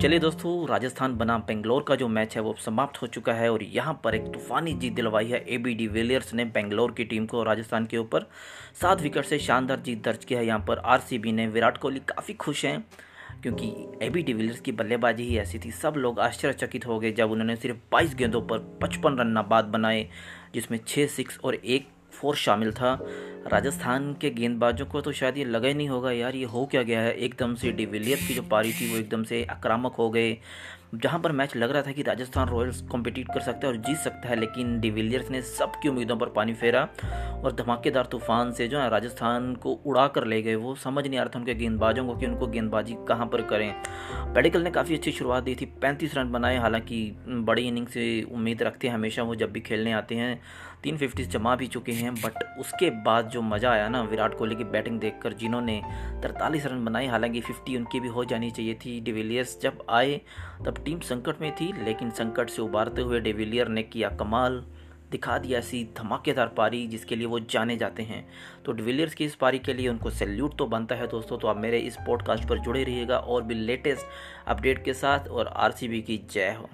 चलिए दोस्तों, राजस्थान बनाम बेंगलोर का जो मैच है वो समाप्त हो चुका है और यहाँ पर एक तूफानी जीत दिलवाई है। ए बी डिविलियर्स ने बेंगलोर की टीम को राजस्थान के ऊपर सात विकेट से शानदार जीत दर्ज किया है। यहाँ पर आरसीबी ने विराट कोहली काफ़ी खुश हैं, क्योंकि ए बी डिविलियर्स की बल्लेबाजी ही ऐसी थी। सब लोग आश्चर्यचकित हो गए जब उन्होंने सिर्फ़ बाईस गेंदों पर पचपन रन नाबाद बनाए, जिसमें छः सिक्स और एक फोर शामिल था। राजस्थान के गेंदबाजों को तो शायद ये लगा ही नहीं होगा, यार, ये हो क्या गया है? एकदम से डिविलियर्स की जो पारी थी वो एकदम से आक्रामक हो गए। जहाँ पर मैच लग रहा था कि राजस्थान रॉयल्स कॉम्पिटिट कर सकता है और जीत सकता है, लेकिन डिविलियर्स ने सबकी उम्मीदों पर पानी फेरा और धमाकेदार तूफ़ान से जो है राजस्थान को उड़ा कर ले गए। वो समझ नहीं आ रहा था उनके गेंदबाजों को कि उनको गेंदबाजी कहाँ पर करें। पेडिकल ने काफ़ी अच्छी शुरुआत दी थी, पैंतीस रन बनाए, हालाँकि बड़ी इनिंग से उम्मीद रखते हैं हमेशा वो जब भी खेलने आते हैं, तीन फिफ्टीज जमा भी चुके हैं, बट उसके बाद जो मज़ा आया ना, विराट कोहली की बैटिंग देखकर जिन्होंने तरतालीस रन बनाए, हालाँकि फिफ्टी उनकी भी हो जानी चाहिए थी। डिविलियर्स जब आए, तब टीम संकट में थी, लेकिन संकट से उबारते हुए डिविलियर ने किया कमाल, दिखा दिया ऐसी धमाकेदार पारी जिसके लिए वो जाने जाते हैं। तो डिविलियर्स की इस पारी के लिए उनको सैल्यूट तो बनता है दोस्तों तो आप मेरे इस पॉडकास्ट पर जुड़े रहिएगा और भी लेटेस्ट अपडेट के साथ, और आरसीबी की जय हो।